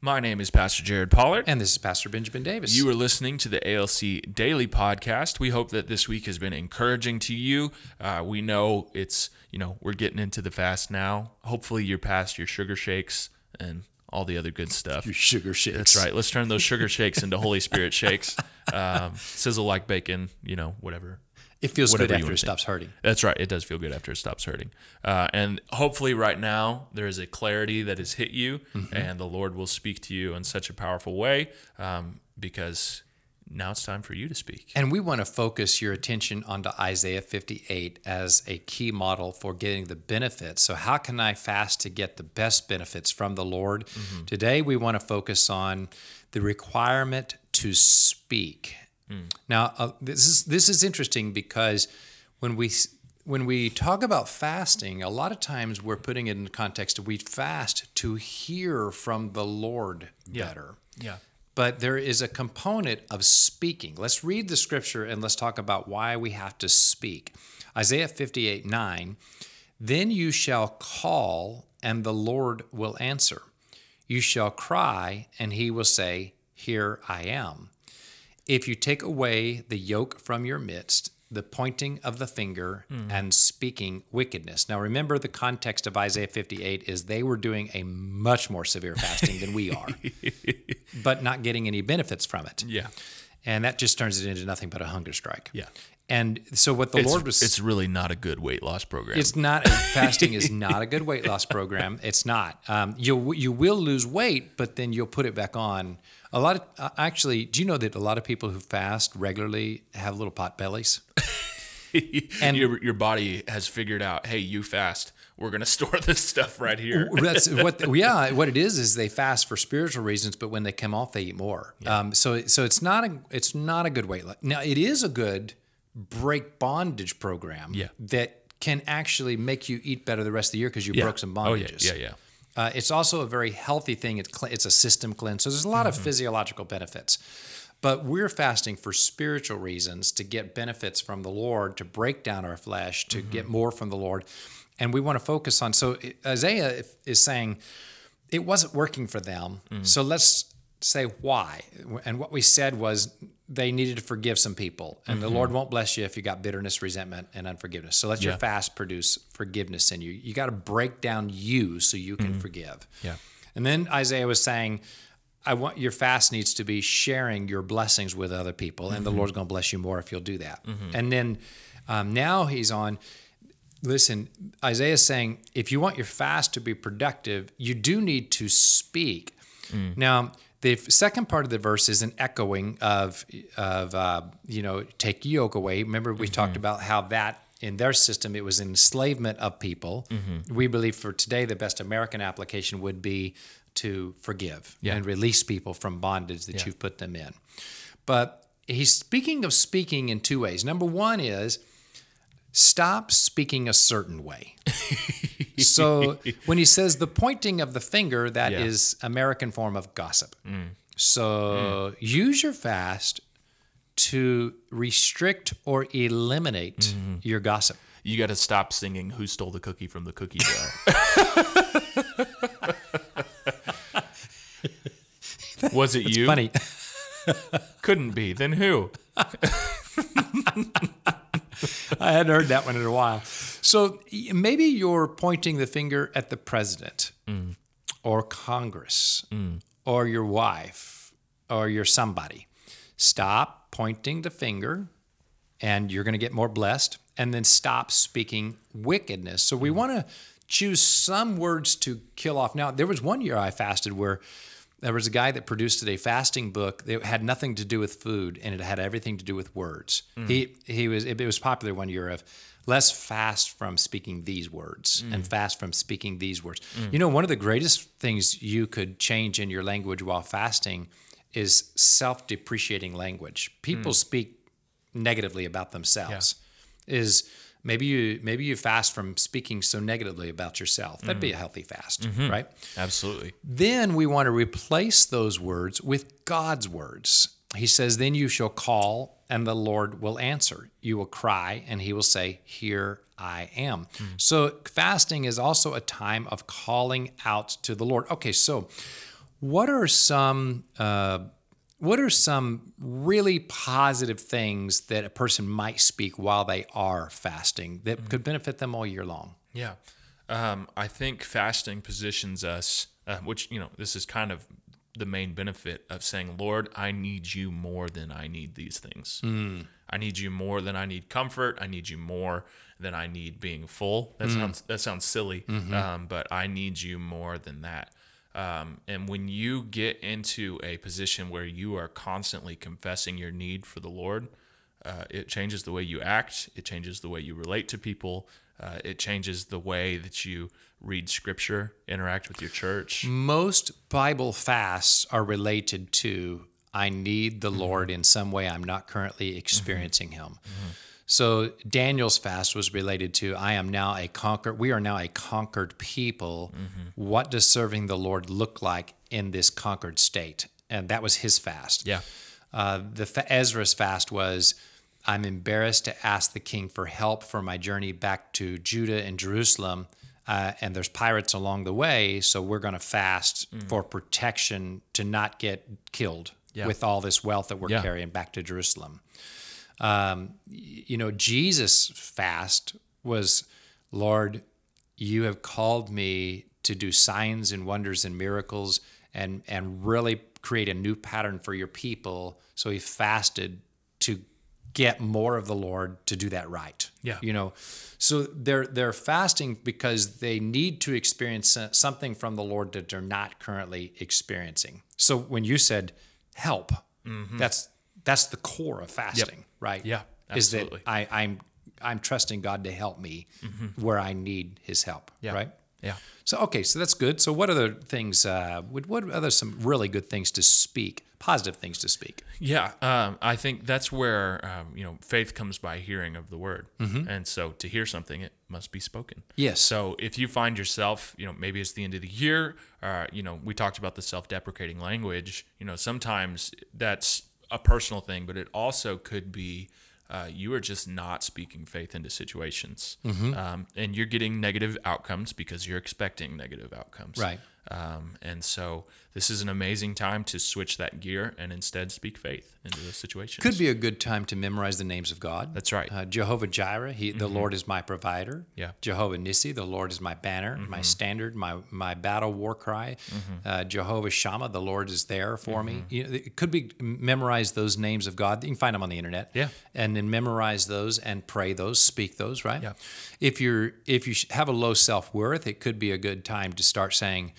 My name is Pastor Jared Pollard. And this is Pastor Benjamin Davis. You are listening to the ALC Daily Podcast. We hope that this week has been encouraging to you. Uh, we know it's, you know, we're getting into the fast now. Hopefully, you're past your sugar shakes and all the other good stuff. Your sugar shakes. That's right. Let's turn those sugar shakes into Holy Spirit shakes. Um, sizzle like bacon, you know, whatever. It feels good after it think. stops hurting. That's right. It does feel good after it stops hurting. Uh, and hopefully, right now, there is a clarity that has hit you, Mm-hmm. and the Lord will speak to you in such a powerful way um, because now it's time for you to speak. And we want to focus your attention onto Isaiah 58 as a key model for getting the benefits. So, how can I fast to get the best benefits from the Lord? Mm-hmm. Today, we want to focus on the requirement to speak. Mm. Now, uh, this is this is interesting because when we when we talk about fasting, a lot of times we're putting it in the context of we fast to hear from the Lord better Yeah. but there is a component of speaking. Let's read the scripture and let's talk about why we have to speak. Isaiah 58 9, then you shall call, and the Lord will answer. You shall cry, and he will say, Here I am. If you take away the yoke from your midst, the pointing of the finger hmm. and speaking wickedness. Now, remember the context of Isaiah 58 is they were doing a much more severe fasting than we are, but not getting any benefits from it. Yeah. And that just turns it into nothing but a hunger strike. Yeah. And so, what the It's, Lord was it's really not a good weight loss program. it's not fasting is not a good weight loss program. It's not. Um, you you will lose weight, but then you'll put it back on. A lot of uh, actually, do you know that a lot of people who fast regularly have little pot bellies? and your, your body has figured out, hey, you fast. We're going to store this stuff right here. That's what. Yeah, what it is is they fast for spiritual reasons, but when they come off, they eat more. Um, so so it's not a it's not a good weight loss. Now it is a good break bondage program. Yeah. that can actually make you eat better the rest of the year because you Yeah. broke some Oh, yeah. bondages. Yeah. Yeah. Uh, it's also a very healthy thing. It's cl- it's a system cleanse. So there's a lot Mm-hmm. of physiological benefits. But we're fasting for spiritual reasons to get benefits from the Lord, to break down our flesh, to Mm-hmm. get more from the Lord. And we want to focus on. So Isaiah is saying it wasn't working for them. Mm. So let's say why. And what we said was they needed to forgive some people. And the Lord won't bless you if you got bitterness, resentment, and unforgiveness. So let your Mm-hmm. Fast produce forgiveness in you. You got to break down you so you can forgive. Mm-hmm. Yeah. And then Isaiah was saying, I want your fast needs to be sharing your blessings with other people, and the Lord's going to bless you more if you'll do that. And then um, now he's on. Listen, Isaiah's saying, if you want your fast to be productive, you do need to speak. Now, the second part of the verse is an echoing of of uh, you know take yoke away. Remember we talked about how that in their system it was enslavement of people. We believe for today the best American application would be to forgive Yeah. and release people from bondage that Yeah. you've put them in. But he's speaking of speaking in two ways. Number one is stop speaking a certain way. so when he says the pointing of the finger, that is Yeah. American form of gossip. Mm. So mm. use your fast to restrict or eliminate mm-hmm. your gossip. You got to stop singing "Who Stole the Cookie from the Cookie Jar." Was it you? Funny. Couldn't be. Then who? I hadn't heard that one in a while. So maybe you're pointing the finger at the president mm. or Congress mm. or your wife or your somebody. Stop pointing the finger and you're going to get more blessed. And then stop speaking wickedness. So we mm. want to choose some words to kill off. Now, there was one year I fasted where there was a guy that produced a fasting book that had nothing to do with food and it had everything to do with words. Mm. He he was it was popular one year of let's fast from speaking these words mm. and fast from speaking these words. Mm. You know, one of the greatest things you could change in your language while fasting is self-depreciating language. People speak negatively about themselves. Is maybe you maybe you fast from speaking so negatively about yourself. That'd be mm-hmm. a healthy fast, mm-hmm. right? Absolutely. Then we want to replace those words with God's words. He says, Then you shall call, and the Lord will answer. You will cry, and he will say, Here I am. Hmm. So fasting is also a time of calling out to the Lord. Okay, so what are some uh, what are some really positive things that a person might speak while they are fasting that could benefit them all year long? Yeah. Um, I think fasting positions us, uh, which, you know, this is kind of the main benefit of saying, Lord, I need you more than I need these things. I need you more than I need comfort. I need you more than I need being full. That sounds that sounds silly, um, but I need you more than that. Um, and when you get into a position where you are constantly confessing your need for the Lord, uh, it changes the way you act. It changes the way you relate to people. Uh, it changes the way that you read scripture, interact with your church. Most Bible fasts are related to I need the Lord in some way I'm not currently experiencing Him. So Daniel's fast was related to I am now a conquered. We are now a conquered people. What does serving the Lord look like in this conquered state? And that was his fast. Yeah. Uh, the Ezra's fast was I'm embarrassed to ask the king for help for my journey back to Judah and Jerusalem. Uh, and there's pirates along the way, so we're going to fast for protection to not get killed Yeah. with all this wealth that we're Yeah. carrying back to Jerusalem. Um, you know, Jesus' fast was, Lord, you have called me to do signs and wonders and miracles and and really create a new pattern for your people. So he fasted to get more of the Lord to do that right. Yeah. You know, so they're they're fasting because they need to experience something from the Lord that they're not currently experiencing. So when you said help, that's that's the core of fasting, right? Mm-hmm. Yeah, Is that absolutely. I, I'm I'm trusting God to help me where I need His help, Mm-hmm. Yeah. right? Yeah. So okay, so that's good. So what other things? Uh, what what other some really good things to speak? Positive things to speak. Yeah, um, I think that's where um, you know faith comes by hearing of the word, and so to hear something, it must be spoken. Yes. So if you find yourself, you know, maybe it's the end of the year, uh, you know, we talked about the self-deprecating language. You know, sometimes that's a personal thing, but it also could be uh, you are just not speaking faith into situations, um, and you're getting negative outcomes because you're expecting negative outcomes. Right. Um, and so this is an amazing time to switch that gear and instead speak faith into those situations. Could be a good time to memorize the names of God. That's right. Uh, Jehovah Jireh, he, the Lord is my provider. Mm-hmm. Yeah. Mm-hmm. Jehovah Nissi, the Lord is my banner, my standard, my my battle war cry. Uh, Jehovah Shammah, the Lord is there for me. Mm-hmm. You know, it could be memorize those names of God. You can find them on the internet. Yeah. and then memorize those and pray those, speak those. Right. Yeah. If you're if you have a low self worth, it could be a good time to start saying.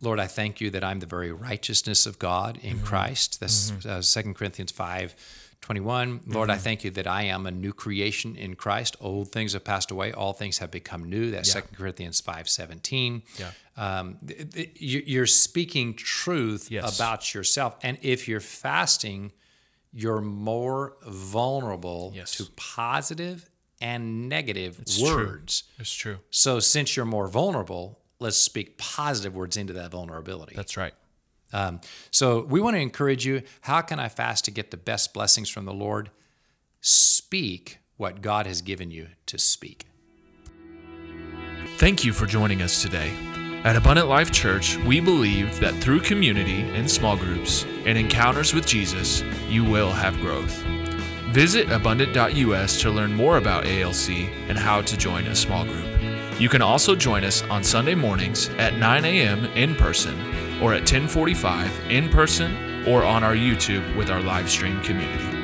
Lord, I thank you that I'm the very righteousness of God in Mm-hmm. Christ. That's uh, 2 Corinthians 5 21. Lord, I Mm-hmm. thank you that I am a new creation in Christ. Old things have passed away, all things have become new. That's Yeah. 2 Corinthians 5 17. Yeah. Um, th- th- you- you're speaking truth Yes. about yourself. And if you're fasting, you're more vulnerable Yes. to positive and negative true. words. It's true. So, since you're more vulnerable, let's speak positive words into that vulnerability. That's right. Um, so, we want to encourage you. How can I fast to get the best blessings from the Lord? Speak what God has given you to speak. Thank you for joining us today. At Abundant Life Church, we believe that through community and small groups and encounters with Jesus, you will have growth. Visit abundant.us to learn more about ALC and how to join a small group. You can also join us on Sunday mornings at 9 a.m. in person or at 1045 in person or on our YouTube with our live stream community.